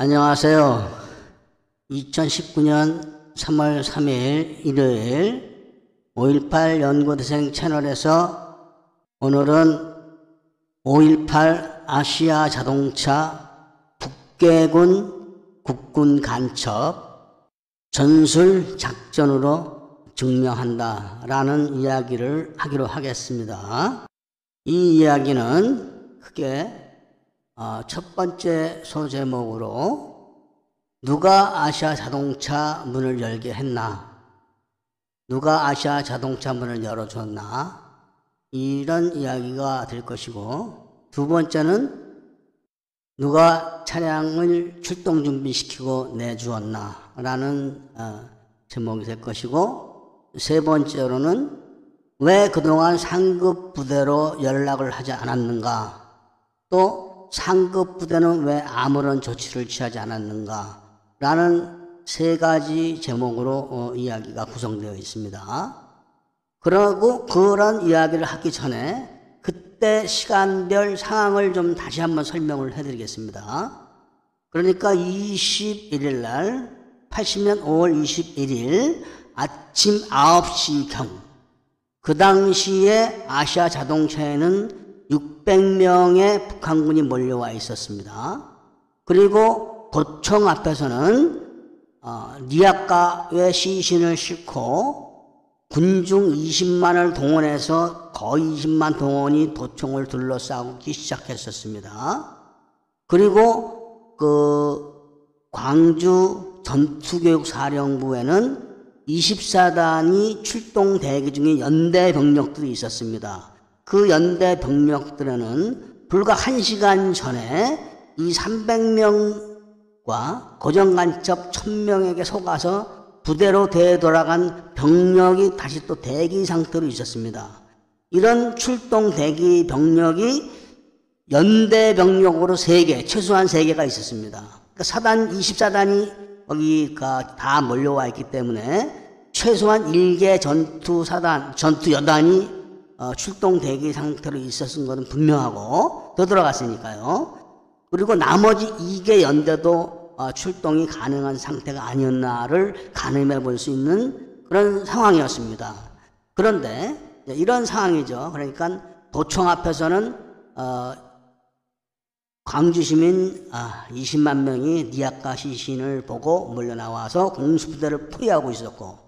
안녕하세요. 2019년 3월 3일 일요일 5.18 연구대생 채널에서 오늘은 5.18 아시아 자동차 북계군 국군 간첩 전술 작전으로 증명한다 라는 이야기를 하기로 하겠습니다. 이 이야기는 크게 어, 첫 번째 소제목으로 누가 아시아 자동차 문을 열게 했나? 누가 아시아 자동차 문을 열어줬나? 이런 이야기가 될 것이고 두 번째는 누가 차량을 출동 준비시키고 내주었나? 라는 어, 제목이 될 것이고 세 번째로는 왜 그동안 상급 부대로 연락을 하지 않았는가? 또 상급 부대는 왜 아무런 조치를 취하지 않았는가? 라는 세 가지 제목으로 어, 이야기가 구성되어 있습니다. 그러고 그런 이야기를 하기 전에 그때 시간별 상황을 좀 다시 한번 설명을 해드리겠습니다. 그러니까 21일 날 80년 5월 21일 아침 9시경 그 당시에 아시아 자동차에는 600명의 북한군이 몰려와 있었습니다. 그리고 도청 앞에서는 어, 리아카에 시신을 싣고 군중 20만을 동원해서 거의 20만 동원이 도청을 둘러싸기 시작했었습니다. 그리고 그 광주 전투교육사령부에는 24단이 출동 대기 중에 연대 병력들이 있었습니다. 그 연대 병력들에는 불과 한 시간 전에 이 300명과 고정간첩 1000명에게 속아서 부대로 되돌아간 병력이 다시 또 대기 상태로 있었습니다. 이런 출동 대기 병력이 연대 병력으로 3개, 최소한 3개가 있었습니다. 그러니까 사단 24단이 거기가 다 몰려와 있기 때문에 최소한 1개 전투 사단, 전투 여단이 어, 출동 대기 상태로 있었은 것은 분명하고 더 들어갔으니까요. 그리고 나머지 2개 연대도 어, 출동이 가능한 상태가 아니었나를 가늠해 볼 수 있는 그런 상황이었습니다. 그런데 이런 상황이죠. 그러니까 도청 앞에서는 어, 광주 시민 아, 20만 명이 니아카 시신을 보고 몰려 나와서 공수부대를 포위하고 있었고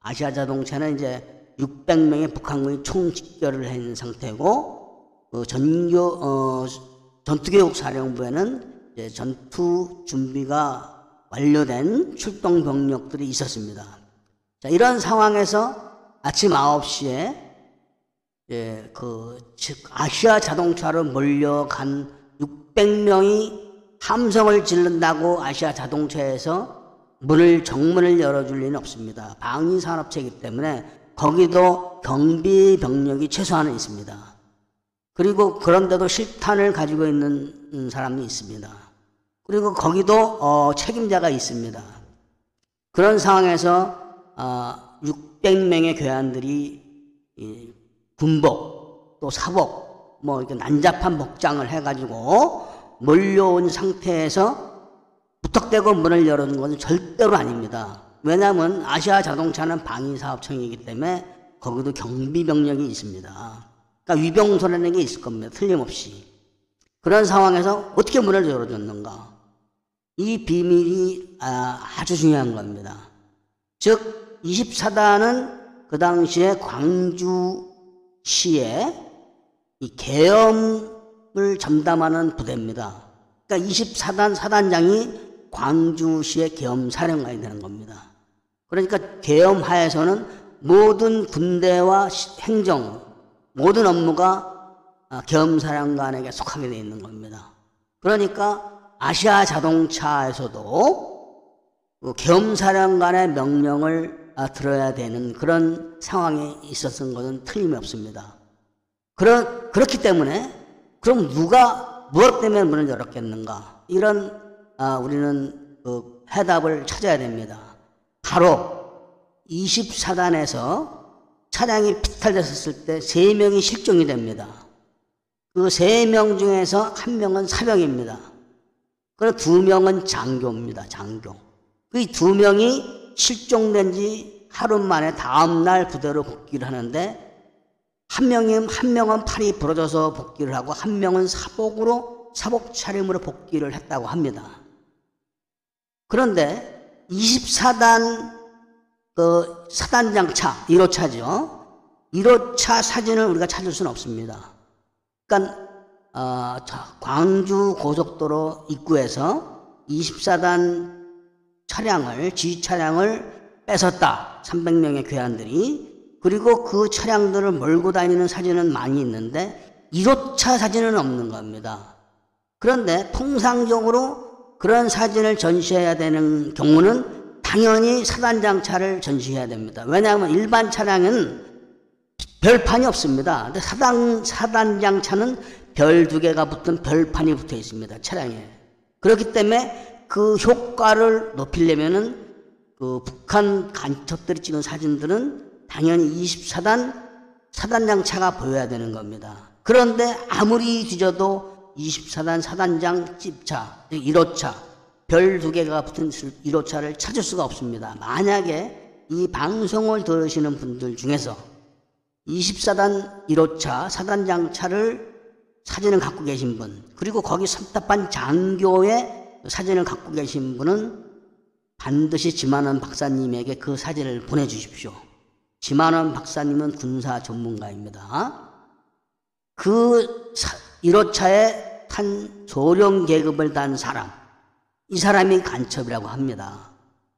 아시아 자동차는 이제 600명의 북한군이 총집결을 한 상태고 그 전교 어, 전투교육 사령부에는 전투 준비가 완료된 출동 병력들이 있었습니다. 자, 이런 상황에서 아침 9시에 예, 그, 즉, 아시아 자동차로 몰려간 600명이 함성을 지른다고 아시아 자동차에서 문을, 정문을 열어줄 리는 없습니다. 방위산업체이기 때문에 거기도 경비 병력이 최소한은 있습니다. 그리고 그런데도 실탄을 가지고 있는 사람이 있습니다. 그리고 거기도 어, 책임자가 있습니다. 그런 상황에서 어, 600명의 교환들이 군복 또 사복 뭐 이렇게 난잡한 복장을 해가지고 몰려온 상태에서 부탁대고 문을 열어준 것은 절대로 아닙니다. 왜냐하면 아시아 자동차는 방위사업청이기 때문에 거기도 경비병력이 있습니다. 그러니까 위병소라는 게 있을 겁니다. 틀림없이. 그런 상황에서 어떻게 문을 열어줬는가? 이 비밀이 아, 아주 중요한 겁니다. 즉, 24단은 그 당시에 광주시에 이 계엄을 전담하는 부대입니다. 그러니까 24단 사단장이 광주시의 계엄사령관이 되는 겁니다. 그러니까 계엄하에서는 모든 군대와 행정, 모든 업무가 아, 계엄사령관에게 속하게 되어 있는 겁니다. 그러니까 아시아 자동차에서도 그 계엄사령관의 명령을 아, 들어야 되는 그런 상황에 있었던 것은 틀림이 없습니다. 그러, 그렇기 때문에 그럼 누가 무엇 때문에 문을 열었겠는가? 이런 아, 우리는 그 해답을 찾아야 됩니다. 바로 24단에서 차량이 피탈됐었을 때 3명이 실종이 됩니다. 그 3명 중에서 한 명은 사병입니다. 그리고 두 명은 장교입니다. 장교. 그두 명이 실종된 지 하루 만에 다음날 부대로 복귀를 하는데 한 명이 한 명은 팔이 부러져서 복귀를 하고 한 명은 사복으로 사복 차림으로 복귀를 했다고 합니다. 그런데 24단 그 사단장 차 1호차죠. 1호차 사진을 우리가 찾을 수는 없습니다. 그러니까 어, 광주 고속도로 입구에서 24단 차량을 지 차량을 뺏었다. 300명의 괴한들이 그리고 그 차량들을 몰고 다니는 사진은 많이 있는데 1호차 사진은 없는 겁니다. 그런데 통상적으로 그런 사진을 전시해야 되는 경우는 당연히 사단장 차를 전시해야 됩니다. 왜냐하면 일반 차량은 별판이 없습니다. 근데 사단, 사단장 차는 별 두 개가 붙은 별판이 붙어 있습니다. 차량에. 그렇기 때문에 그 효과를 높이려면은 그 북한 간첩들이 찍은 사진들은 당연히 24단 사단장 차가 보여야 되는 겁니다. 그런데 아무리 뒤져도 24단 사단장 집차, 1호차, 별 두 개가 붙은 1호차를 찾을 수가 없습니다. 만약에 이 방송을 들으시는 분들 중에서 24단 1호차 사단장 차를 사진을 갖고 계신 분, 그리고 거기 선탑한 장교의 사진을 갖고 계신 분은 반드시 지만원 박사님에게 그 사진을 보내주십시오. 지만원 박사님은 군사 전문가입니다. 그 1호차에 탄 소령 계급을 단 사람, 이 사람이 간첩이라고 합니다.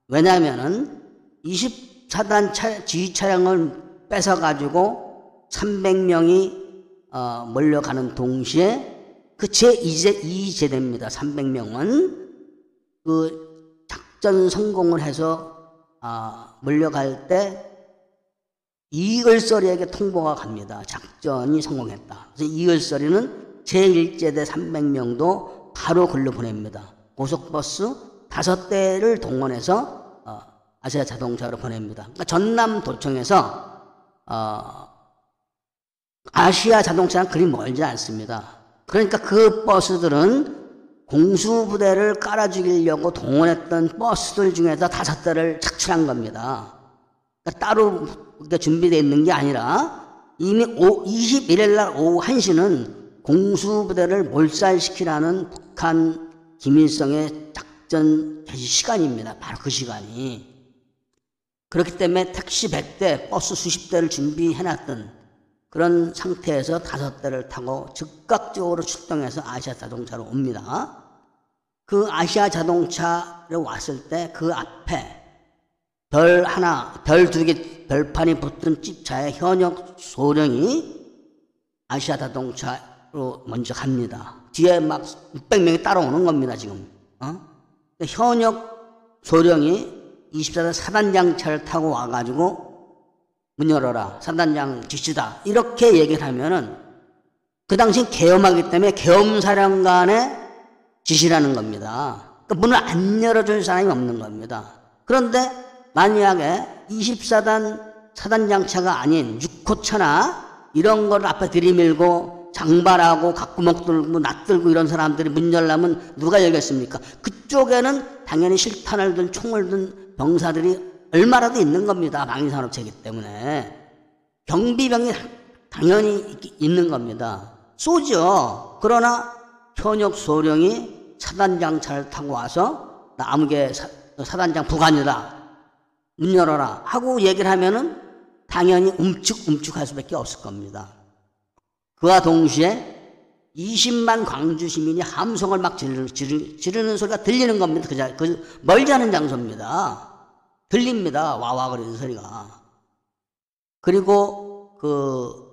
왜냐하면 24단 차, 지휘 차량을 뺏어가지고 300명이 어, 몰려가는 동시에 그 제2제대입니다. 300명은 그 작전 성공을 해서 어, 몰려갈 때 이을설이에게 통보가 갑니다. 작전이 성공했다. 그래서 이을설이는 제1제대 300명도 바로 글로 보냅니다. 고속버스 다섯 대를 동원해서 어, 아시아 자동차로 보냅니다. 그러니까 전남 도청에서 어, 아시아 자동차는 그리 멀지 않습니다. 그러니까 그 버스들은 공수부대를 깔아주려고 동원했던 버스들 중에서 다섯 대를 착출한 겁니다. 그러니까 따로 준비되어 있는 게 아니라 이미 21일 날 오후 1시는 공수부대를 몰살시키라는 북한 김일성의 작전 개시 시간입니다. 바로 그 시간이. 그렇기 때문에 택시 100대, 버스 수십 대를 준비해놨던 그런 상태에서 다섯 대를 타고 즉각적으로 출동해서 아시아 자동차로 옵니다. 그 아시아 자동차를 왔을 때 그 앞에 별 하나, 별 두 개, 별판이 붙은 집차의 현역 소령이 아시아 자동차 로 먼저 갑니다. 뒤에 막 600명이 따라오는 겁니다, 지금. 어? 현역 소령이 24대 사단장 차를 타고 와가지고 문 열어라. 사단장 지시다. 이렇게 얘기를 하면은 그 당시 계엄하기 때문에 계엄사령관의 지시라는 겁니다. 그러니까 문을 안 열어줄 사람이 없는 겁니다. 그런데 만약에 24단 사단장차가 아닌 6호차나 이런 걸 앞에 들이밀고 장발하고 각구목 들고 낯들고 이런 사람들이 문 열려면 누가 열겠습니까? 그쪽에는 당연히 실탄을 든 총을 든 병사들이 얼마라도 있는 겁니다. 방위산업체이기 때문에. 경비병이 당연히 있는 겁니다. 쏘죠. 그러나 현역 소령이 사단장 차를 타고 와서 나무계 사단장 부관이다. 문 열어라 하고 얘기를 하면은 당연히 움축움축 할 수밖에 없을 겁니다. 그와 동시에 20만 광주 시민이 함성을 막 지르, 지르, 지르는 소리가 들리는 겁니다. 그, 그 멀지 않은 장소입니다. 들립니다. 와와 그러는 소리가. 그리고 그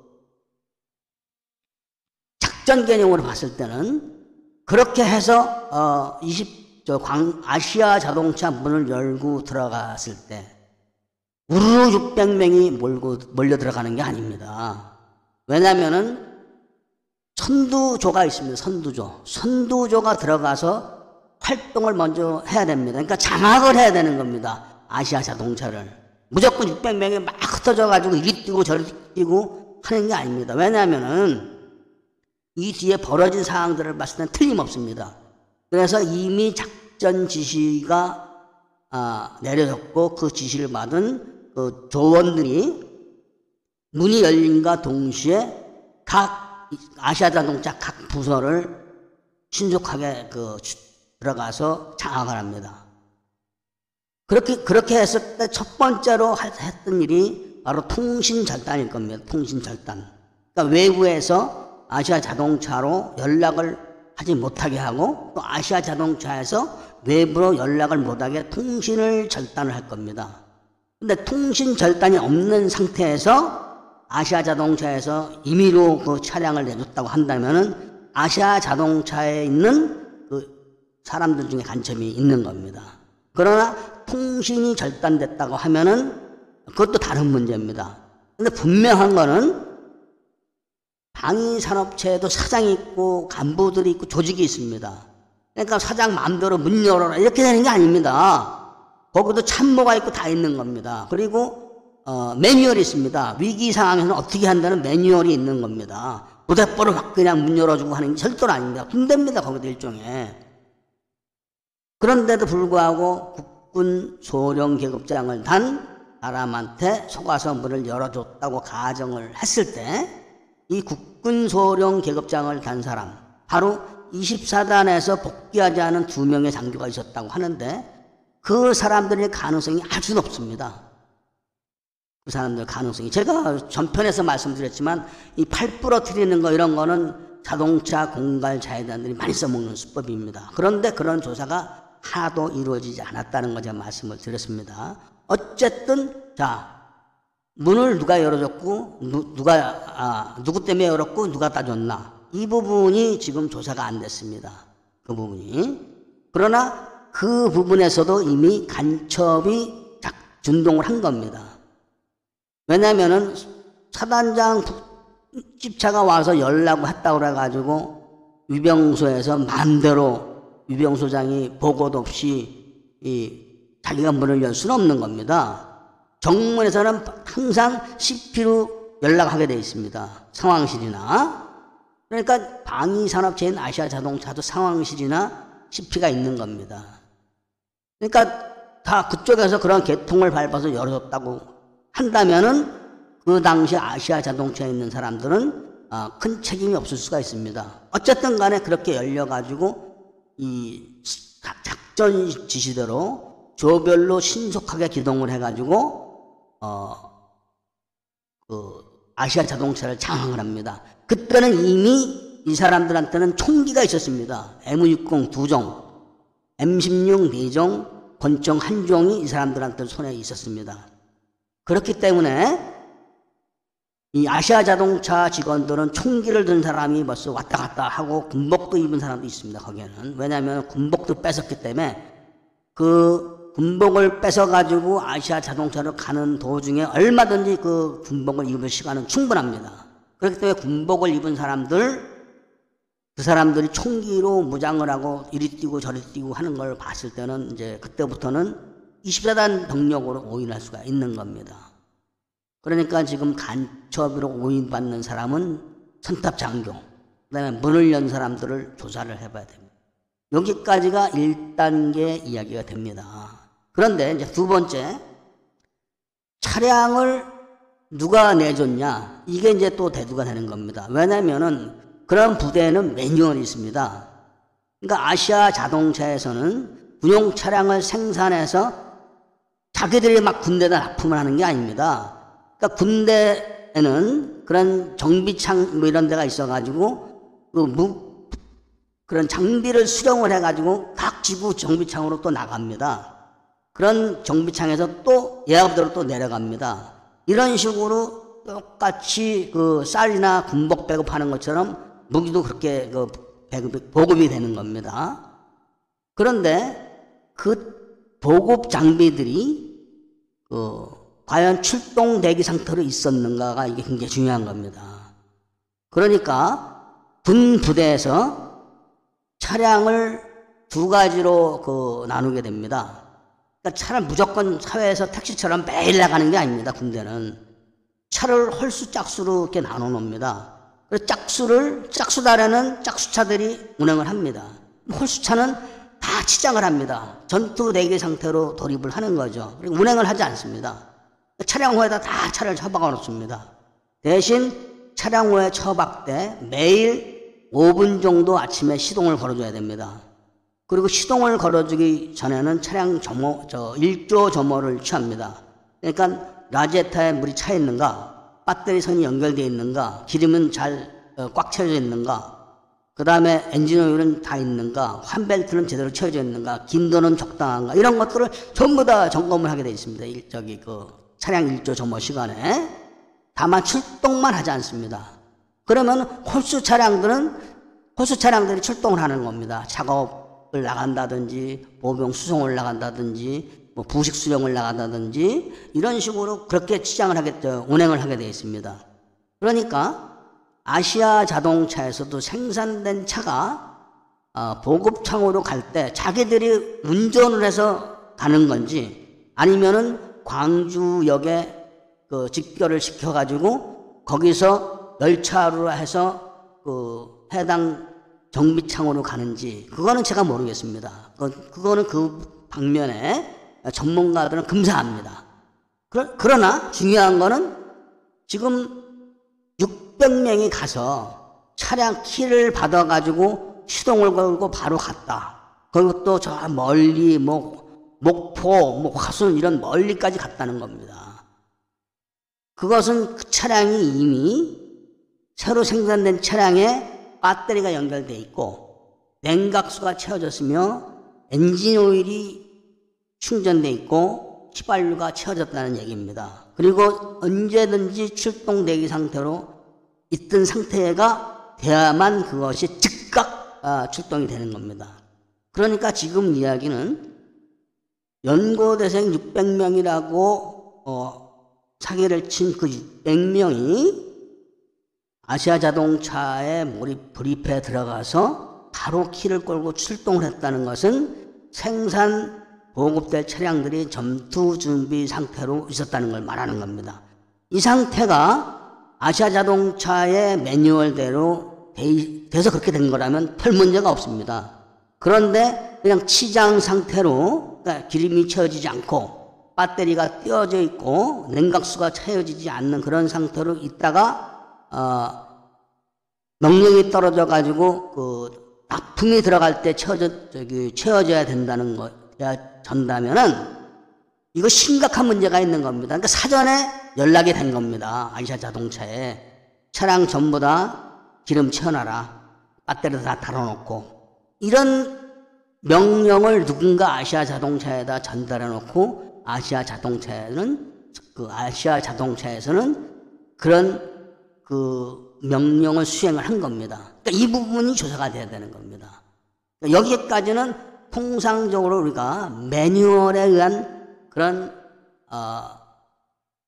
작전 개념으로 봤을 때는 그렇게 해서 어 20, 저 광, 아시아 자동차 문을 열고 들어갔을 때 우르르 600명이 몰고 몰려 들어가는 게 아닙니다. 왜냐하면은 선두조가 있습니다. 선두조. 선두조가 들어가서 활동을 먼저 해야 됩니다. 그러니까 장악을 해야 되는 겁니다. 아시아 자동차를. 무조건 600명이 막 흩어져 가지고 이리 뛰고 저리 뛰고 하는 게 아닙니다. 왜냐하면은 이 뒤에 벌어진 상황들을 봤을 때는 틀림없습니다. 그래서 이미 작전 지시가 아, 내려졌고 그 지시를 받은 그 조원들이 문이 열린과 동시에 각 아시아 자동차 각 부서를 신속하게 그 들어가서 장악을 합니다. 그렇게 그렇게 했을 때 첫 번째로 했던 일이 바로 통신 절단일 겁니다. 통신 절단. 그러니까 외부에서 아시아 자동차로 연락을 하지 못하게 하고 또 아시아 자동차에서 외부로 연락을 못하게 통신을 절단을 할 겁니다. 근데 통신 절단이 없는 상태에서 아시아 자동차에서 임의로 그 차량을 내줬다고 한다면은 아시아 자동차에 있는 그 사람들 중에 간첩이 있는 겁니다. 그러나 통신이 절단됐다고 하면은 그것도 다른 문제입니다. 근데 분명한 거는 방위 산업체에도 사장이 있고 간부들이 있고 조직이 있습니다. 그러니까 사장 마음대로 문 열어라 이렇게 되는 게 아닙니다. 거기도 참모가 있고 다 있는 겁니다. 그리고 어, 매뉴얼이 있습니다. 위기 상황에서는 어떻게 한다는 매뉴얼이 있는 겁니다. 부대뽀를 막 그냥 문 열어주고 하는 게 절대로 아닙니다. 군대입니다. 거기도 일종의. 그런데도 불구하고 국군 소령 계급장을 단 사람한테 속아서 문을 열어줬다고 가정을 했을 때 이 국군 소령 계급장을 단 사람 바로 24단에서 복귀하지 않은 두 명의 장교가 있었다고 하는데 그 사람들의 가능성이 아주 높습니다. 그 사람들 가능성이 제가 전편에서 말씀드렸지만 이 팔 부러뜨리는 거 이런 거는 자동차 공갈 자회단들이 많이 써먹는 수법입니다. 그런데 그런 조사가 하도 이루어지지 않았다는 거 제가 말씀을 드렸습니다. 어쨌든 자 문을 누가 열어줬고 누, 가 아, 누구 때문에 열었고 누가 따줬나 이 부분이 지금 조사가 안 됐습니다. 그 부분이 그러나 그 부분에서도 이미 간첩이 준동을 한 겁니다. 왜냐면은 사단장 집차가 와서 열라고 했다고 그래가지고 위병소에서 마음대로 위병소장이 보고도 없이 이 자기가 문을 열 수는 없는 겁니다. 정문에서는 항상 CP로 연락하게 되어 있습니다. 상황실이나. 그러니까 방위산업체인 아시아 자동차도 상황실이나 CP가 있는 겁니다. 그러니까 다 그쪽에서 그런 개통을 밟아서 열어줬다고 한다면은 그 당시 아시아 자동차에 있는 사람들은 어, 큰 책임이 없을 수가 있습니다. 어쨌든 간에 그렇게 열려가지고 이 작전 지시대로 조별로 신속하게 기동을 해가지고 어, 그 아시아 자동차를 장악을 합니다. 그때는 이미 이 사람들한테는 총기가 있었습니다. M60 두 종, M16 네 종, 권총 한 종이 이 사람들한테 손에 있었습니다. 그렇기 때문에 이 아시아 자동차 직원들은 총기를 든 사람이 벌써 왔다 갔다 하고 군복도 입은 사람도 있습니다. 거기에는 왜냐하면 군복도 뺏었기 때문에 그 군복을 뺏어 가지고 아시아 자동차로 가는 도중에 얼마든지 그 군복을 입을 시간은 충분합니다. 그렇기 때문에 군복을 입은 사람들 그 사람들이 총기로 무장을 하고 이리 뛰고 저리 뛰고 하는 걸 봤을 때는 이제 그때부터는 24단 병력으로 오인할 수가 있는 겁니다. 그러니까 지금 간첩으로 오인받는 사람은 선탑 장교, 그 다음에 문을 연 사람들을 조사를 해봐야 됩니다. 여기까지가 1단계 이야기가 됩니다. 그런데 이제 두 번째, 차량을 누가 내줬냐? 이게 이제 또 대두가 되는 겁니다. 왜냐면은 그런 부대에는 매뉴얼이 있습니다. 그러니까 아시아 자동차에서는 군용 차량을 생산해서 자기들이 막 군대에다 납품을 하는 게 아닙니다. 그러니까 군대에는 그런 정비창 뭐 이런 데가 있어가지고 그 무, 그런 장비를 수령을 해가지고 각 지구 정비창으로 또 나갑니다. 그런 정비창에서 또 예약대로 또 내려갑니다. 이런 식으로 똑같이 그 쌀이나 군복 배급하는 것처럼 무기도 그렇게 그 배급, 보급이 되는 겁니다. 그런데 그 보급 장비들이 그 과연 출동 대기 상태로 있었는가가 이게 굉장히 중요한 겁니다. 그러니까 군 부대에서 차량을 두 가지로 그 나누게 됩니다. 그러니까 차를 무조건 사회에서 택시처럼 매일 나가는 게 아닙니다. 군대는 차를 홀수 짝수로 이렇게 나눠 놓습니다. 짝수를 짝수단에는 짝수차들이 운행을 합니다. 홀수차는 다 치장을 합니다. 전투 대기 상태로 돌입을 하는 거죠. 그리고 운행을 하지 않습니다. 차량호에다 다 차를 처박아 놓습니다. 대신 차량호에 처박되 매일 5분 정도 아침에 시동을 걸어줘야 됩니다. 그리고 시동을 걸어주기 전에는 차량 점호, 저 일조 점호를 취합니다. 그러니까 라제타에 물이 차 있는가, 배터리 선이 연결되어 있는가, 기름은 잘 꽉 채워져 있는가, 그 다음에 엔진 오일은 다 있는가, 환벨트는 제대로 채워져 있는가, 긴도는 적당한가, 이런 것들을 전부 다 점검을 하게 되어 있습니다. 일, 저기 그 차량 일조 점호 시간에. 다만 출동만 하지 않습니다. 그러면 홀수 차량들은 홀수 차량들이 출동을 하는 겁니다. 작업을 나간다든지 보병 수송을 나간다든지 뭐 부식 수령을 나간다든지 이런 식으로 그렇게 치장을 하겠죠. 운행을 하게 되어 있습니다. 그러니까 아시아 자동차에서도 생산된 차가 어, 보급창으로 갈 때 자기들이 운전을 해서 가는 건지 아니면은 광주역에 그 집결을 시켜가지고 거기서 열차로 해서 그 해당 정비창으로 가는지 그거는 제가 모르겠습니다. 그거는 그 방면에 전문가들은 금사합니다. 그러나 중요한 거는 지금 600명이 가서 차량 키를 받아가지고 시동을 걸고 바로 갔다. 그것도 저 멀리 뭐 목포, 뭐 화순 이런 멀리까지 갔다는 겁니다. 그것은 그 차량이 이미 새로 생산된 차량에 배터리가 연결돼 있고 냉각수가 채워졌으며 엔진 오일이 충전돼 있고 휘발유가 채워졌다는 얘기입니다. 그리고 언제든지 출동되기 상태로 있던 상태가 돼야만 그것이 즉각 아, 출동이 되는 겁니다. 그러니까 지금 이야기는 연고대생 600명이라고 어, 사기를 친 그 600명이 아시아 자동차에 몰입, 불입해 들어가서 바로 키를 끌고 출동을 했다는 것은 생산 보급될 차량들이 점투 준비 상태로 있었다는 걸 말하는 겁니다. 이 상태가 아시아 자동차의 매뉴얼대로 돼서 그렇게 된 거라면 별 문제가 없습니다. 그런데 그냥 치장 상태로 그러니까 기름이 채워지지 않고 배터리가 띄어져 있고 냉각수가 채워지지 않는 그런 상태로 있다가 어, 명령이 떨어져 가지고 그 납품이 들어갈 때 채워져 저기 채워져야 된다는 거야 전다면은 이거 심각한 문제가 있는 겁니다. 그러니까 사전에 연락이 된 겁니다. 아시아 자동차에. 차량 전부 다 기름 채워놔라. 배터리 다 달아놓고. 이런 명령을 누군가 아시아 자동차에다 전달해 놓고 아시아 자동차에는 그 아시아 자동차에서는 그런 그 명령을 수행을 한 겁니다. 그러니까 이 부분이 조사가 돼야 되는 겁니다. 그러니까 여기까지는 통상적으로 우리가 매뉴얼에 의한 그런 어,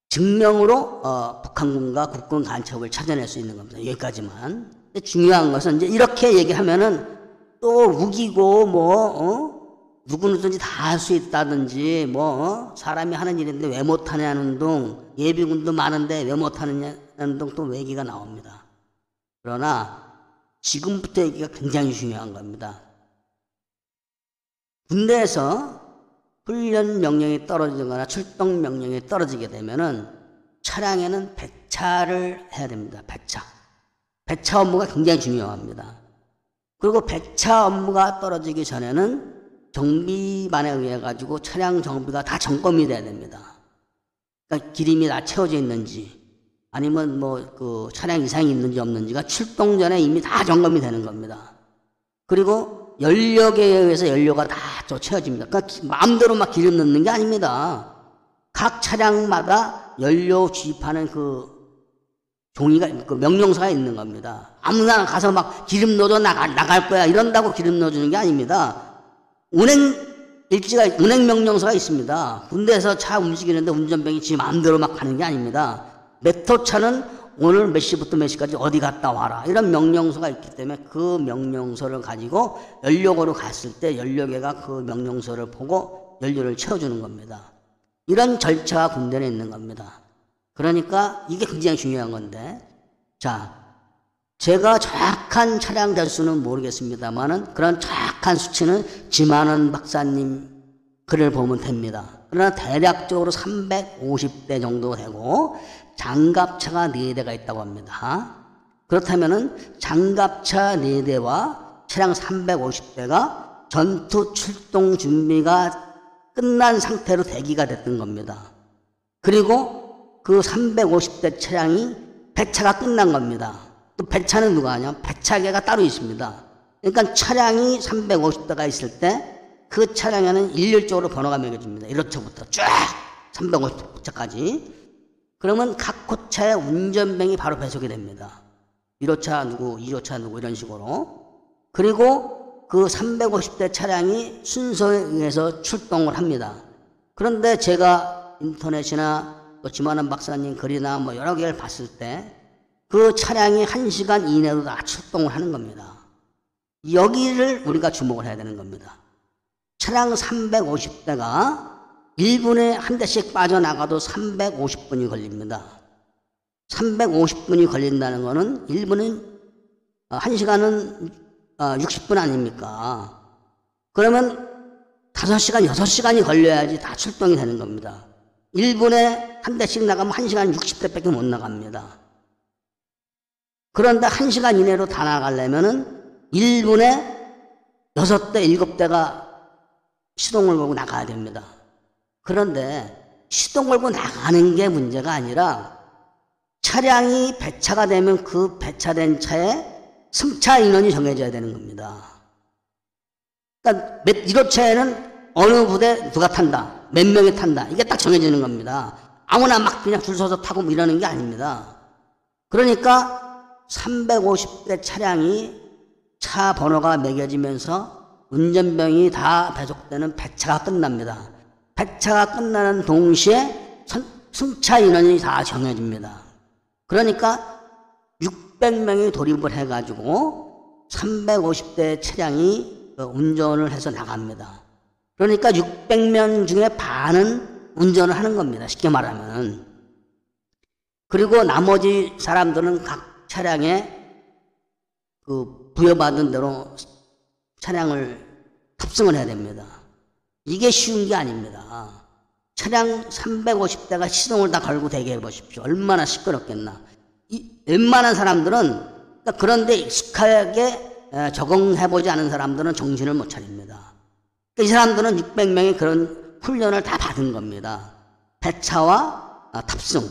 증명으로 어, 북한군과 국군 간첩을 찾아낼 수 있는 겁니다. 여기까지만. 중요한 것은 이제 이렇게 얘기하면은 또 우기고 뭐 어? 누구든지 다 할 수 있다든지 뭐 어? 사람이 하는 일인데 왜 못하냐는 둥 예비군도 많은데 왜 못하느냐는 둥또 얘기가 나옵니다. 그러나 지금부터 얘기가 굉장히 중요한 겁니다. 군대에서 훈련 명령이 떨어지거나 출동 명령이 떨어지게 되면은 차량에는 배차를 해야 됩니다. 배차. 배차 업무가 굉장히 중요합니다. 그리고 배차 업무가 떨어지기 전에는 정비반에 의해 가지고 차량 정비가 다 점검이 돼야 됩니다. 그러니까 기름이 다 채워져 있는지 아니면 뭐 그 차량 이상이 있는지 없는지가 출동 전에 이미 다 점검이 되는 겁니다. 그리고 연력에 의해서 연료가 다 채워집니다. 그러니까 마음대로 막 기름 넣는 게 아닙니다. 각 차량마다 연료 주입하는 그 종이가, 그 명령서가 있는 겁니다. 아무나 가서 막 기름 넣어줘 나갈, 나갈 거야 이런다고 기름 넣어주는 게 아닙니다. 운행 일지가, 운행 명령서가 있습니다. 군대에서 차 움직이는데 운전병이 지 마음대로 막 가는 게 아닙니다. 메토차는 오늘 몇 시부터 몇 시까지 어디 갔다 와라. 이런 명령서가 있기 때문에 그 명령서를 가지고 연료고로 갔을 때 연료계가 그 명령서를 보고 연료를 채워주는 겁니다. 이런 절차가 군대에 있는 겁니다. 그러니까 이게 굉장히 중요한 건데, 자, 제가 정확한 차량 대수는 모르겠습니다만은 그런 정확한 수치는 지만원 박사님 글을 보면 됩니다. 그러나 대략적으로 350대 정도 되고 장갑차가 4대가 있다고 합니다. 그렇다면은 장갑차 4대와 차량 350대가 전투 출동 준비가 끝난 상태로 대기가 됐던 겁니다. 그리고 그 350대 차량이 배차가 끝난 겁니다. 또 배차는 누가 하냐? 배차계가 따로 있습니다. 그러니까 차량이 350대가 있을 때 그 차량에는 일률적으로 번호가 매겨집니다. 1호차부터 쫙 350차까지. 그러면 각 호차의 운전병이 바로 배속이 됩니다. 1호차 누구, 2호차 누구 이런 식으로. 그리고 그 350대 차량이 순서에 의해서 출동을 합니다. 그런데 제가 인터넷이나 또 지만한 박사님 글이나 뭐 여러 개를 봤을 때 그 차량이 1시간 이내로 다 출동을 하는 겁니다. 여기를 우리가 주목을 해야 되는 겁니다. 차량 350대가 1분에 한 대씩 빠져나가도 350분이 걸립니다. 350분이 걸린다는 것은 1분은 1시간은 60분 아닙니까? 그러면 5시간, 6시간이 걸려야지 다 출동이 되는 겁니다. 1분에 한 대씩 나가면 1시간 60대밖에 못 나갑니다. 그런데 1시간 이내로 다 나가려면은 1분에 6대, 7대가 시동을 걸고 나가야 됩니다. 그런데 시동 걸고 나가는 게 문제가 아니라 차량이 배차가 되면 그 배차된 차에 승차 인원이 정해져야 되는 겁니다. 그러니까 1호차에는 어느 부대 누가 탄다, 몇 명이 탄다, 이게 딱 정해지는 겁니다. 아무나 막 그냥 줄 서서 타고 뭐 이러는 게 아닙니다. 그러니까 350대 차량이 차 번호가 매겨지면서 운전병이 다 배속되는 배차가 끝납니다. 배차가 끝나는 동시에 승차 인원이 다 정해집니다. 그러니까 600명이 돌입을 해가지고 350대 차량이 그 운전을 해서 나갑니다. 그러니까 600명 중에 반은 운전을 하는 겁니다. 쉽게 말하면. 그리고 나머지 사람들은 각 차량에 그 부여받은 대로 차량을 탑승을 해야 됩니다. 이게 쉬운 게 아닙니다. 차량 350대가 시동을 다 걸고 대기해 보십시오. 얼마나 시끄럽겠나. 이, 웬만한 사람들은 그러니까 그런데 익숙하게 적응해 보지 않은 사람들은 정신을 못 차립니다. 그러니까 이 사람들은 600명의 그런 훈련을 다 받은 겁니다. 배차와 아, 탑승.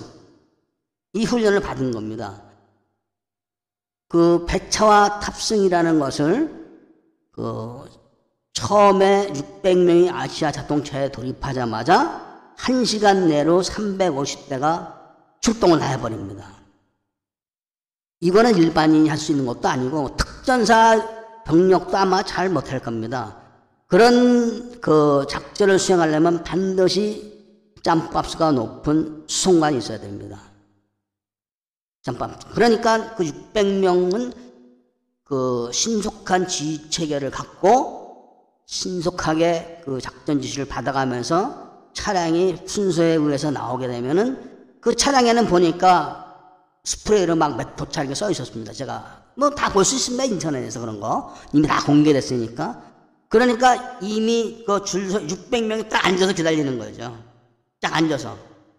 이 훈련을 받은 겁니다. 그 배차와 탑승이라는 것을 그 처음에 600명이 아시아 자동차에 돌입하자마자 1시간 내로 350대가 출동을 해버립니다. 이거는 일반인이 할 수 있는 것도 아니고 특전사 병력도 아마 잘 못할 겁니다. 그런 그 작전을 수행하려면 반드시 짬밥수가 높은 수송관이 있어야 됩니다. 짬밥. 그러니까 그 600명은 그 신속한 지휘 체계를 갖고 신속하게 그 작전 지시를 받아가면서 차량이 순서에 의해서 나오게 되면은 그 차량에는 보니까 스프레이로 막 몇 도차 이렇게 써 있었습니다. 제가 뭐 다 볼 수 있습니다. 인터넷에서 그런 거. 이미 다 공개됐으니까. 그러니까 이미 그 줄서 600명이 딱 앉아서 기다리는 거죠. 딱 앉아서.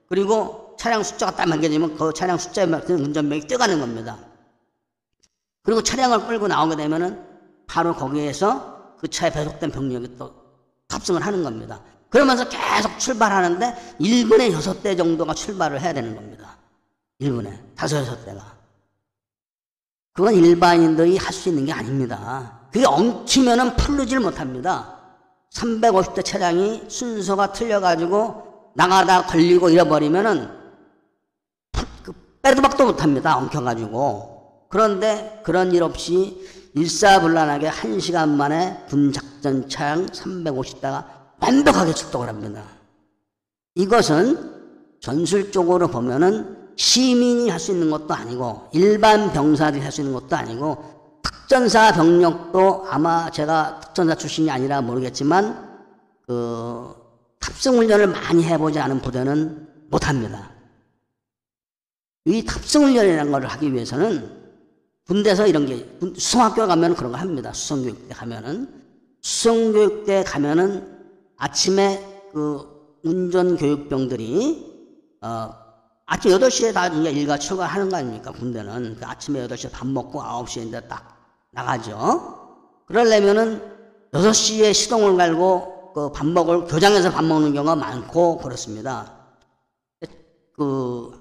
그리고 차량 숫자가 딱 남겨지면 그 차량 숫자에 맞는 운전병이 뛰어가는 겁니다. 그리고 차량을 끌고 나오게 되면은 바로 거기에서 그 차에 배속된 병력이 또 탑승을 하는 겁니다. 그러면서 계속 출발하는데 1분에 6대 정도가 출발을 해야 되는 겁니다. 1분에 5, 6대가. 그건 일반인들이 할 수 있는 게 아닙니다. 그게 엉키면은 풀르질 못합니다. 350대 차량이 순서가 틀려가지고 나가다 걸리고 잃어버리면은 그 빼도 박도 못합니다. 엉켜가지고. 그런데 그런 일 없이 일사불란하게 한 시간 만에 군작전 차량 350대가 완벽하게 출동을 합니다. 이것은 전술적으로 보면은 시민이 할 수 있는 것도 아니고 일반 병사들이 할 수 있는 것도 아니고 특전사 병력도 아마 제가 특전사 출신이 아니라 모르겠지만 그 탑승 훈련을 많이 해보지 않은 부대는 못합니다. 이 탑승 훈련이라는 것을 하기 위해서는 군대에서 이런 게 군- 수성학교 가면 그런 거 합니다. 수성교육대 가면은 수성교육대 가면은 아침에 그 운전 교육병들이 어 아침 8시에 다 일과 출가하는 거 아닙니까? 군대는 그 아침에 8시에 밥 먹고 9시에 이제 딱 나가죠. 그러려면은 6시에 시동을 갈고 그 밥 먹을 교장에서 밥 먹는 경우가 많고 그렇습니다. 그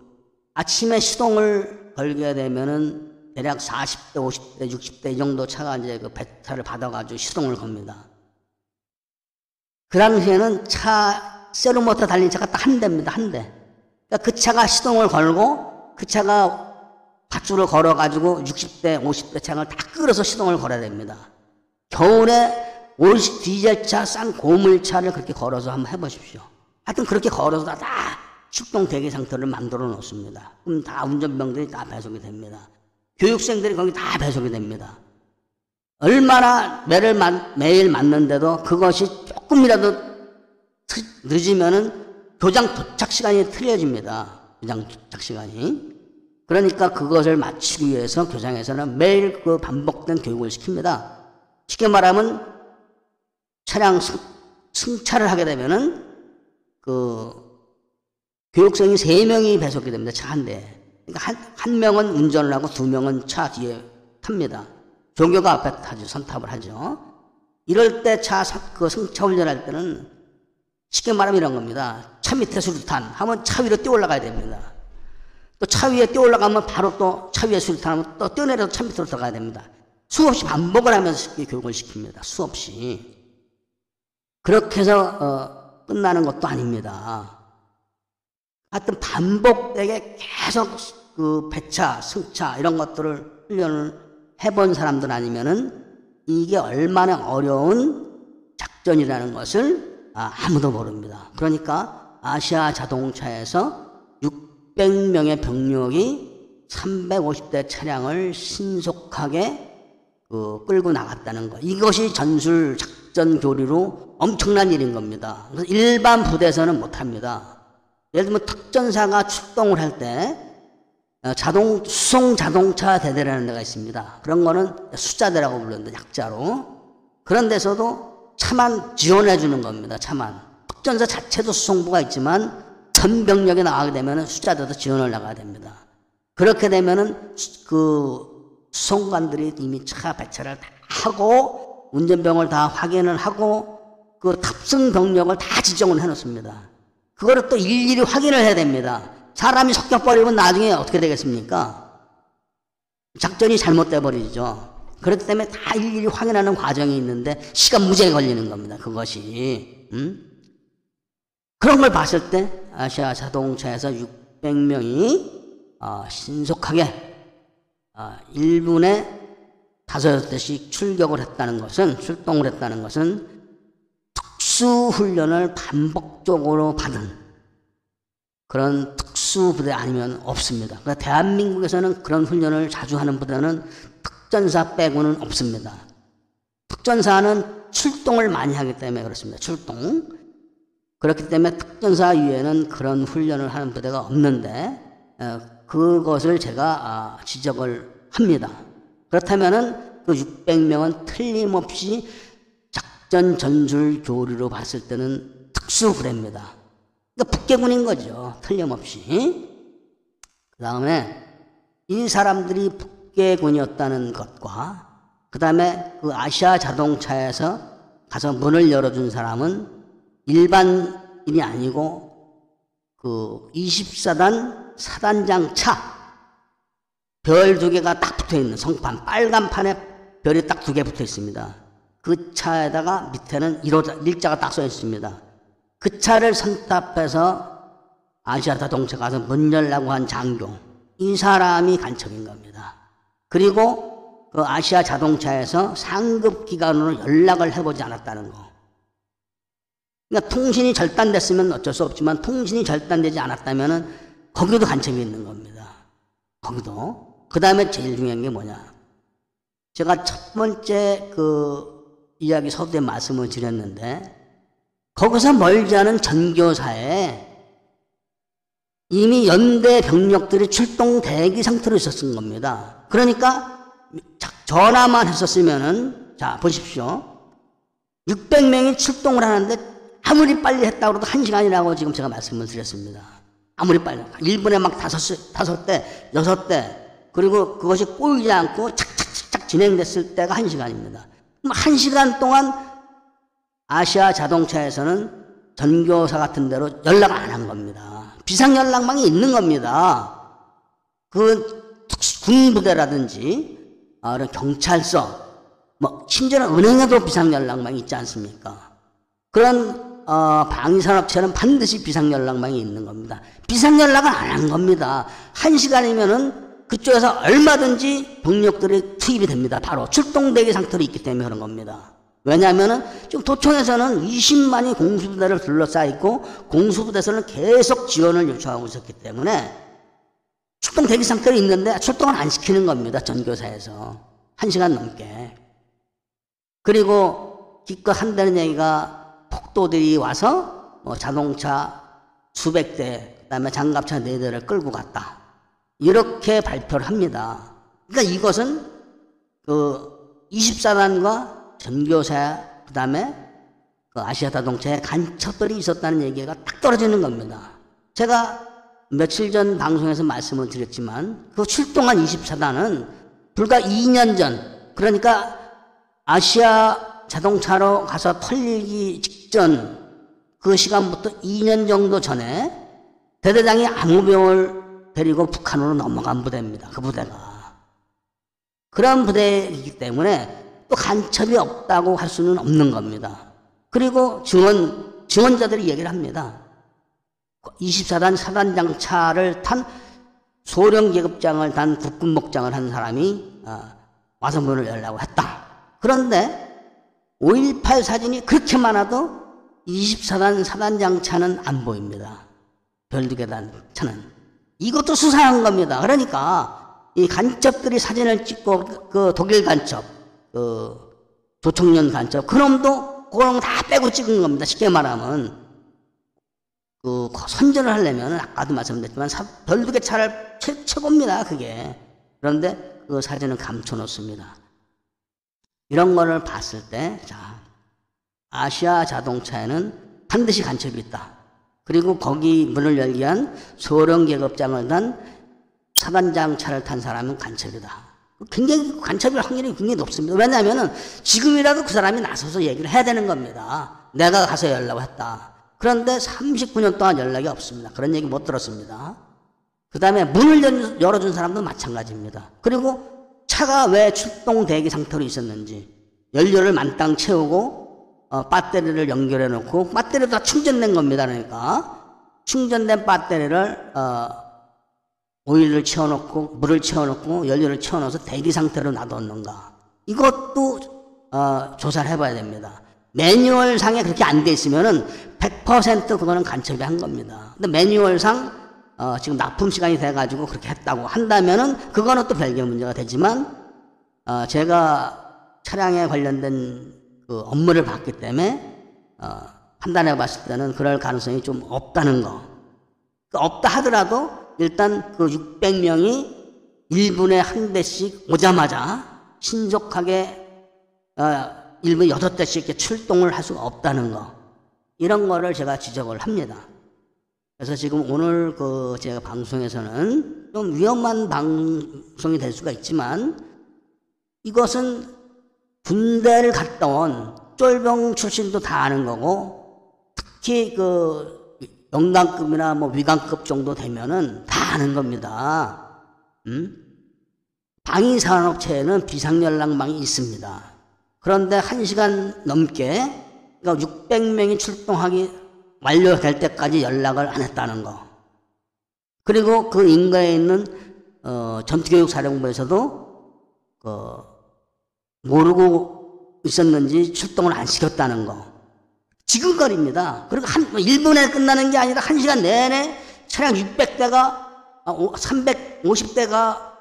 아침에 시동을 걸게 되면은 대략 40대, 50대, 60대 이 정도 차가 이제 그 배차를 받아가지고 시동을 겁니다. 그 당시에는 차, 세로모터 달린 차가 딱 한 대입니다, 한 대. 그러니까 그 차가 시동을 걸고 그 차가 밧줄을 걸어가지고 60대, 50대 차를 다 끌어서 시동을 걸어야 됩니다. 겨울에 50 디젤차, 싼 고물차를 그렇게 걸어서 한번 해보십시오. 하여튼 그렇게 걸어서 다, 다 출동 대기 상태를 만들어 놓습니다. 그럼 다 운전병들이 다 배속이 됩니다. 교육생들이 거기 다 배속이 됩니다. 얼마나 매를 만- 매일 맞는데도 그것이 조금이라도 트- 늦으면은 교장 도착 시간이 틀려집니다. 교장 도착 시간이. 그러니까 그것을 맞추기 위해서 교장에서는 매일 그 반복된 교육을 시킵니다. 쉽게 말하면 차량 승, 승차를 하게 되면은 그 교육생이 세 명이 배속이 됩니다. 차 한 대. 그러니까 한, 한 명은 운전을 하고 두 명은 차 뒤에 탑니다. 조교가 앞에 타죠. 선탑을 하죠. 이럴 때 차, 그 승차 훈련할 때는 쉽게 말하면 이런 겁니다. 차 밑에 수류탄 하면 차 위로 뛰어 올라가야 됩니다. 또 차 위에 뛰어 올라가면 바로 또 차 위에 수류탄 하면 또 뛰어내려서 차 밑으로 들어가야 됩니다. 수없이 반복을 하면서 이렇게 교육을 시킵니다. 수없이. 그렇게 해서 어, 끝나는 것도 아닙니다. 하여튼 반복되게 계속 그 배차, 승차 이런 것들을 훈련을 해본 사람들 아니면은 이게 얼마나 어려운 작전이라는 것을 아, 아무도 모릅니다. 그러니까 아시아 자동차에서 600명의 병력이 350대 차량을 신속하게 그 끌고 나갔다는 것. 이것이 전술 작전 교리로 엄청난 일인 겁니다. 일반 부대에서는 못합니다. 예를 들면 특전사가 출동을 할때 어, 자동 수송 자동차 대대라는 데가 있습니다. 그런 거는 숫자대라고 부르는데 약자로 그런 데서도 차만 지원해 주는 겁니다. 차만 특전사 자체도 수송부가 있지만 전 병력이 나가게 되면은 숫자대도 지원을 나가야 됩니다. 그렇게 되면은 수- 그 수송관들이 이미 차 배차를 다 하고 운전병을 다 확인을 하고 그 탑승 병력을 다 지정을 해놓습니다. 그거를 또 일일이 확인을 해야 됩니다. 사람이 섞여버리면 나중에 어떻게 되겠습니까? 작전이 잘못돼 버리죠. 그렇기 때문에 다 일일이 확인하는 과정이 있는데 시간 무지하게 걸리는 겁니다. 그것이. 음? 그런 걸 봤을 때 아시아 자동차에서 600명이 어, 신속하게 어, 1분에 다섯 대씩 출격을 했다는 것은 출동을 했다는 것은 특수 훈련을 반복적으로 받은 그런 특 수 부대 아니면 없습니다. 그러니까 대한민국에서는 그런 훈련을 자주 하는 부대는 특전사 빼고는 없습니다. 특전사는 출동을 많이 하기 때문에 그렇습니다. 출동. 그렇기 때문에 특전사 위에는 그런 훈련을 하는 부대가 없는데 어, 그것을 제가 아, 지적을 합니다. 그렇다면은 그 600명은 틀림없이 작전 전술 교리로 봤을 때는 특수 부대입니다. 그러니까 북계군인 거죠. 틀림없이. 그 다음에 이 사람들이 북계군이었다는 것과 그 다음에 그 아시아 자동차에서 가서 문을 열어준 사람은 일반인이 아니고 그 24단 사단장 차 별 두 개가 딱 붙어 있는 성판 빨간 판에 별이 딱 두 개 붙어 있습니다. 그 차에다가 밑에는 일호자, 일자가 딱 써 있습니다. 그 차를 선탑해서 아시아 자동차 가서 문 열라고 한 장교 이 사람이 간첩인 겁니다. 그리고 그 아시아 자동차에서 상급 기관으로 연락을 해보지 않았다는 거. 그러니까 통신이 절단됐으면 어쩔 수 없지만 통신이 절단되지 않았다면은 거기도 간첩이 있는 겁니다. 거기도. 그 다음에 제일 중요한 게 뭐냐. 제가 첫 번째 그 이야기 서두에 말씀을 드렸는데 거기서 멀지 않은 전교사에 이미 연대 병력들이 출동 대기 상태로 있었던 겁니다. 그러니까 전화만 했었으면은 자 보십시오. 600명이 출동을 하는데 아무리 빨리 했다고 해도 1시간이라고 지금 제가 말씀을 드렸습니다. 아무리 빨리. 1분에 막 다섯, 다섯 대, 여섯 대, 그리고 그것이 꼬이지 않고 착착착착 진행됐을 때가 1시간입니다. 그럼 1시간 동안 아시아 자동차에서는 전교사 같은 데로 연락 안 한 겁니다. 비상연락망이 있는 겁니다. 그 군부대라든지, 아, 경찰서, 뭐, 심지어는 은행에도 비상연락망이 있지 않습니까? 그런, 어, 방위산업체는 반드시 비상연락망이 있는 겁니다. 비상연락은 안한 겁니다. 한 시간이면은 그쪽에서 얼마든지 병력들이 투입이 됩니다. 바로 출동대기 상태로 있기 때문에 그런 겁니다. 왜냐하면은 지금 도청에서는 20만이 공수부대를 둘러싸 있고 공수부대에서는 계속 지원을 요청하고 있었기 때문에 출동 대기 상태로 있는데 출동을 안 시키는 겁니다. 전교사에서. 한 시간 넘게. 그리고 기껏 한다는 얘기가 폭도들이 와서 뭐 자동차 수백 대, 그 다음에 장갑차 네 대를 끌고 갔다. 이렇게 발표를 합니다. 그러니까 이것은 그 24단과 전교사, 그 다음에 그 아시아 자동차에 간첩들이 있었다는 얘기가 딱 떨어지는 겁니다. 제가 며칠 전 방송에서 말씀을 드렸지만 그 출동한 24단은 불과 2년 전, 그러니까 아시아 자동차로 가서 털리기 직전 그 시간부터 2년 정도 전에 대대장이 암호병을 데리고 북한으로 넘어간 부대입니다. 그 부대가. 그런 부대이기 때문에 또 간첩이 없다고 할 수는 없는 겁니다. 그리고 증언, 증언자들이 얘기를 합니다. 24단 사단장 차를 탄 소령 계급장을 단 국군 목장을 한 사람이 어, 와서 문을 열라고 했다. 그런데 5.18 사진이 그렇게 많아도 24단 사단장 차는 안 보입니다. 별두개단 차는. 이것도 수상한 겁니다. 그러니까 이 간첩들이 사진을 찍고 그 독일 간첩, 그 조총련 간첩, 그놈도 그런 다 빼고 찍은 겁니다. 쉽게 말하면. 그 선전을 하려면 아까도 말씀드렸지만 별두개 차를 최, 최고입니다. 그게. 그런데 그 사진은 감춰 놓습니다. 이런 거를 봤을 때, 자, 아시아 자동차에는 반드시 간첩이 있다. 그리고 거기 문을 열기 위한 소령 계급장을 단 사단장 차를 탄 사람은 간첩이다. 굉장히 간첩일 확률이 굉장히 높습니다. 왜냐하면 지금이라도 그 사람이 나서서 얘기를 해야 되는 겁니다. 내가 가서 연락을 했다. 그런데 39년 동안 연락이 없습니다. 그런 얘기 못 들었습니다. 그 다음에 문을 열어준 사람도 마찬가지입니다. 그리고 차가 왜 출동 대기 상태로 있었는지 연료를 만땅 채우고 어, 배터리를 연결해 놓고 배터리도 다 충전된 겁니다. 그러니까 충전된 배터리를 어, 오일을 채워놓고 물을 채워놓고 연료를 채워넣어서 대기 상태로 놔뒀는가 이것도 어, 조사를 해봐야 됩니다. 매뉴얼상에 그렇게 안 돼 있으면은 100% 그거는 간첩이 한 겁니다. 근데 매뉴얼상 어, 지금 납품 시간이 돼가지고 그렇게 했다고 한다면은 그거는 또 별개 문제가 되지만 어, 제가 차량에 관련된 그 업무를 봤기 때문에 어, 판단해 봤을 때는 그럴 가능성이 좀 없다는 거. 그 없다 하더라도 일단 그 600명이 1분에 한 대씩 오자마자 신속하게 어, 1분에 8대씩 이렇게 출동을 할 수가 없다는 거. 이런 거를 제가 지적을 합니다. 그래서 지금 오늘 그 제가 방송에서는 좀 위험한 방송이 될 수가 있지만 이것은 군대를 온 쫄병 출신도 다 아는 거고 특히 그 영단급이나 뭐 위관급 정도 되면은 다 아는 겁니다. 음? 방위산업체에는 비상연락망이 있습니다. 그런데 한 시간 넘게 그러니까 600명이 출동하기 완료될 때까지 연락을 안 했다는 거. 그리고 그 인가에 있는 어, 전투교육사령부에서도 그 모르고 있었는지 출동을 안 시켰다는 거. 지금거리입니다. 그리고 한, 1분에 뭐 끝나는 게 아니라 1시간 내내 차량 600대가, 350대가 아,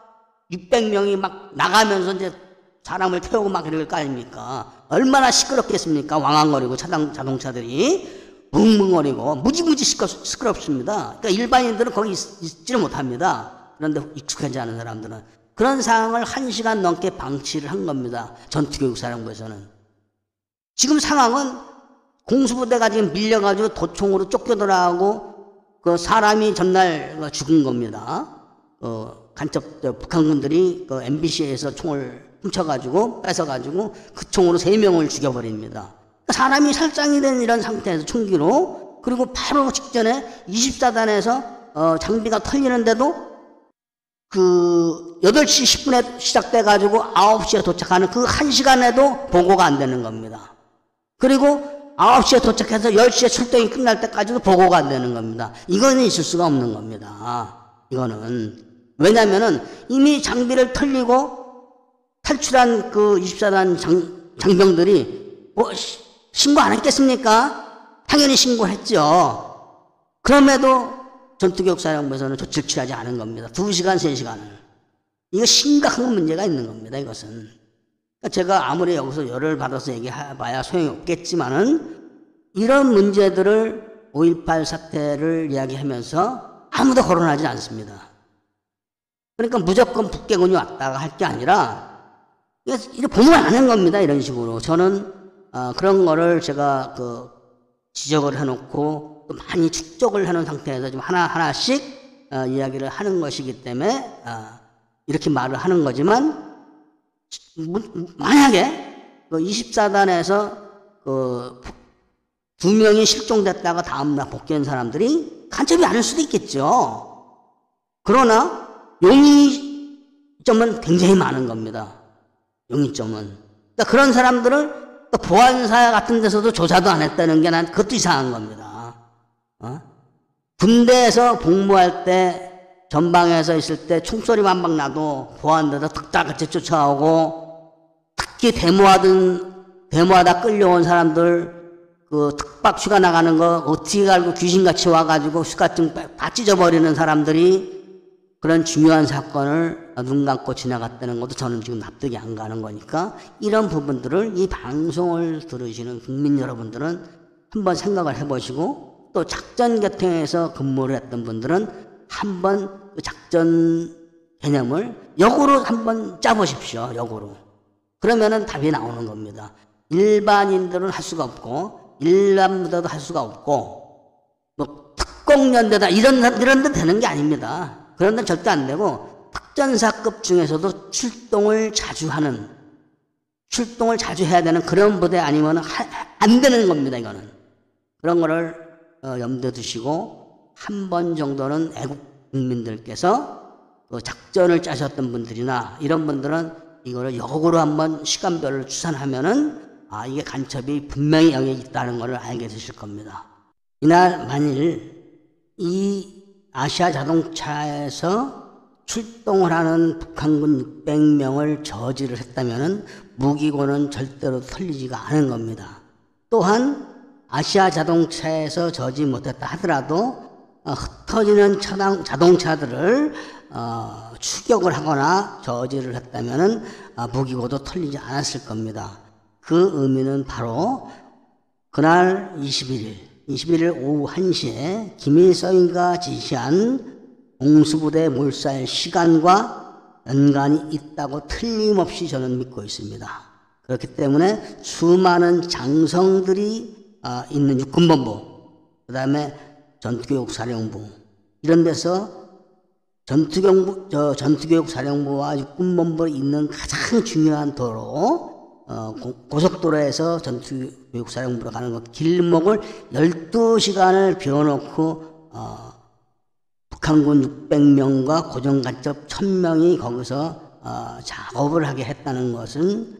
600명이 막 나가면서 이제 사람을 태우고 막 이럴 거 아닙니까? 얼마나 시끄럽겠습니까? 왕왕거리고 차량, 자동차들이 뭉뭉거리고 무지무지 시끄, 시끄럽 습니다. 그러니까 일반인들은 거기 있, 지를 못합니다. 그런데 익숙하지 않은 사람들은 그런 상황을 한 시간 넘게 방치를 한 겁니다. 전투교육 사령부에서는. 지금 상황은 공수부대가 지금 밀려가지고 도총으로 쫓겨들어가고 그 사람이 전날 죽은 겁니다. 어, 간첩 저 북한군들이 그 MBC에서 총을 훔쳐가지고 뺏어가지고 그 총으로 세 명을 죽여버립니다. 그러니까 사람이 살상이 된 이런 상태에서 총기로 그리고 바로 직전에 24단에서 어, 장비가 털리는데도 그 8시 10분에 시작돼가지고 9시에 도착하는 그 1시간에도 보고가 안 되는 겁니다. 그리고 9시에 도착해서 10시에 출동이 끝날 때까지도 보고가 안 되는 겁니다. 이거는 있을 수가 없는 겁니다. 이거는. 왜냐면은 이미 장비를 털리고 탈출한 그 24단 장, 장병들이 뭐 시- 신고 안 했겠습니까? 당연히 신고했죠. 그럼에도 전투교육사령부에서는 조치를 취하지 않은 겁니다. 두 시간, 세 시간을. 이거 심각한 문제가 있는 겁니다, 이것은. 그러니까 제가 아무리 여기서 열을 받아서 얘기해봐야 소용이 없겠지만은 이런 문제들을 5.18 사태를 이야기하면서 아무도 거론하지 않습니다. 그러니까 무조건 북괴군이 왔다가 할 게 아니라 이게 보면 아는 겁니다. 이런 식으로. 저는 어, 그런 거를 제가 그 지적을 해놓고 또 많이 축적을 해놓은 상태에서 좀 하나하나씩 어, 이야기를 하는 것이기 때문에 어, 이렇게 말을 하는 거지만 무- 만약에 그 24단에서 그 두 명이 실종됐다가 다음날 복귀한 사람들이 간첩이 아닐 수도 있겠죠. 그러나 용의점은 굉장히 많은 겁니다. 용의점은. 그러니까 그런 사람들을 또 보안사 같은 데서도 조사도 안 했다는 게 난 그것도 이상한 겁니다. 어? 군대에서 복무할 때 전방에서 있을 때 총소리만 막 나도 보안대다 득달같이 쫓아오고 특히 데모하던 데모하다 끌려온 사람들 그 특박 휴가 나가는 거 어떻게 알고 귀신같이 와가지고 휴가증 다 찢어버리는 사람들이 그런 중요한 사건을 눈 감고 지나갔다는 것도 저는 지금 납득이 안 가는 거니까 이런 부분들을 이 방송을 들으시는 국민 여러분들은 한번 생각을 해보시고 또 작전 계통에서 근무를 했던 분들은 한번 그 작전 개념을 역으로 한번 짜보십시오. 역으로. 그러면은 답이 나오는 겁니다. 일반인들은 할 수가 없고 일반 부대도 할 수가 없고 뭐 특공연대다 이런 이런 데 되는 게 아닙니다. 그런 데는 절대 안 되고 특전사급 중에서도 출동을 자주 하는 출동을 자주 해야 되는 그런 부대 아니면 하- 안 되는 겁니다. 이거는 그런 거를 어, 염두에 두시고 한 번 정도는 애국 국민들께서 그 작전을 짜셨던 분들이나 이런 분들은 이거를 역으로 한번 시간별로 추산하면은 아 이게 간첩이 분명히 여기 있다는 것을 알게 되실 겁니다. 이날 만일 이 아시아 자동차에서 출동을 하는 북한군 600명을 저지를 했다면은 무기고는 절대로 털리지가 않은 겁니다. 또한 아시아 자동차에서 저지 못했다 하더라도 어, 흩어지는 차량, 자동차들을 어, 추격을 하거나 저지를 했다면은 어, 무기고도 털리지 않았을 겁니다. 그 의미는 바로 그날 21일, 21일 오후 1시에 김일성이가 지시한 공수부대 몰살 시간과 연관이 있다고 틀림없이 저는 믿고 있습니다. 그렇기 때문에 수많은 장성들이 아, 있는 육군본부, 그 다음에 전투교육사령부, 이런 데서 전투경부, 저 전투교육사령부와 육군본부에 있는 가장 중요한 도로, 어, 고, 속도로에서 전투교육사령부로 가는 것, 길목을 12시간을 비워놓고, 어, 북한군 600명과 고정간첩 1000명이 거기서 어, 작업을 하게 했다는 것은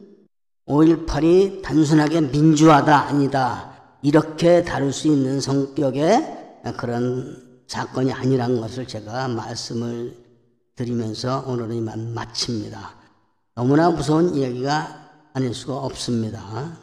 5.18이 단순하게 민주화다 아니다. 이렇게 다룰 수 있는 성격의 그런 사건이 아니라는 것을 제가 말씀을 드리면서 오늘은 이만 마칩니다. 너무나 무서운 이야기가 아닐 수가 없습니다.